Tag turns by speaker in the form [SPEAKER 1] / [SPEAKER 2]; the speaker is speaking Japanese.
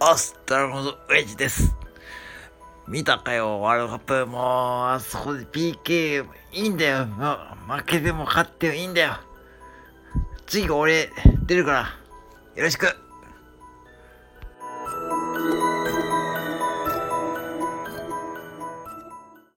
[SPEAKER 1] アストラゴンウェジです。見たかよ、ワールドカップ。もう、あそこで PK、いいんだよ。負けても勝ってもいいんだよ。次、俺、出るから、よろしく。